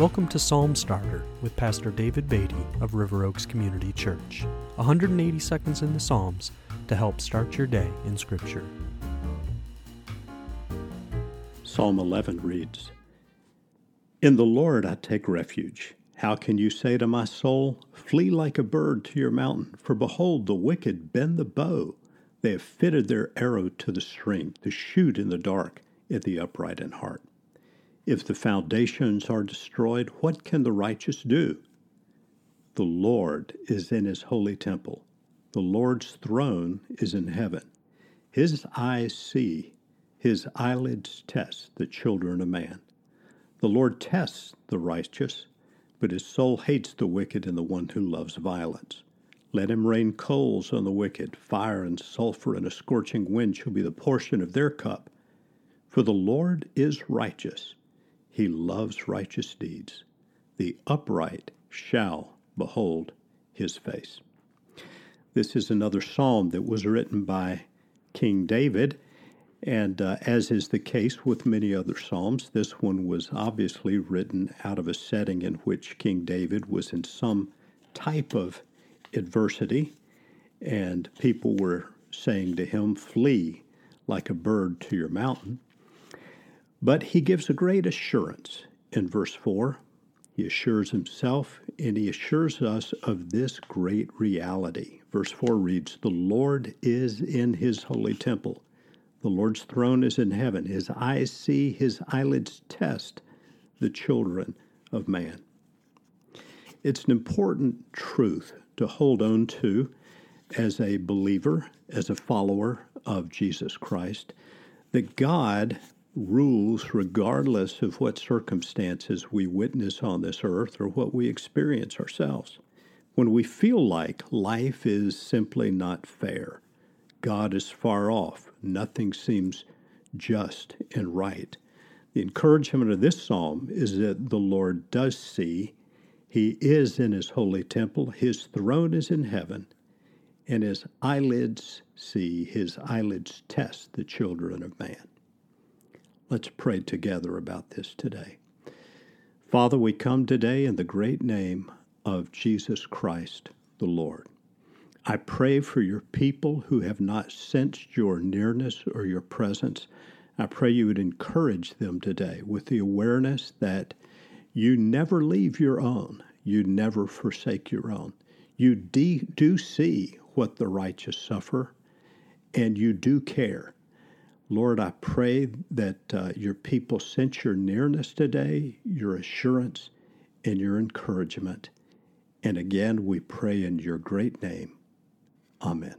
Welcome to Psalm Starter with Pastor David Beatty of River Oaks Community Church. 180 seconds in the Psalms to help start your day in Scripture. Psalm 11 reads In the Lord I take refuge. How can you say to my soul, Flee like a bird to your mountain? For behold, the wicked bend the bow. They have fitted their arrow to the string to shoot in the dark at the upright in heart. If the foundations are destroyed, what can the righteous do? The Lord is in his holy temple. The Lord's throne is in heaven. His eyes see, his eyelids test the children of man. The Lord tests the righteous, but his soul hates the wicked and the one who loves violence. Let him rain coals on the wicked, fire and sulfur and a scorching wind shall be the portion of their cup. For the Lord is righteous he loves righteous deeds. The upright shall behold his face. This is another psalm that was written by King David, and uh, as is the case with many other psalms, this one was obviously written out of a setting in which King David was in some type of adversity, and people were saying to him, Flee like a bird to your mountain. But he gives a great assurance in verse 4. He assures himself and he assures us of this great reality. Verse 4 reads The Lord is in his holy temple. The Lord's throne is in heaven. His eyes see, his eyelids test the children of man. It's an important truth to hold on to as a believer, as a follower of Jesus Christ, that God rules regardless of what circumstances we witness on this earth or what we experience ourselves. When we feel like life is simply not fair, God is far off, nothing seems just and right. The encouragement of this psalm is that the Lord does see, He is in His holy temple, His throne is in heaven, and His eyelids see, His eyelids test the children of man. Let's pray together about this today. Father, we come today in the great name of Jesus Christ the Lord. I pray for your people who have not sensed your nearness or your presence. I pray you would encourage them today with the awareness that you never leave your own, you never forsake your own. You de- do see what the righteous suffer, and you do care. Lord, I pray that uh, your people sense your nearness today, your assurance, and your encouragement. And again, we pray in your great name. Amen.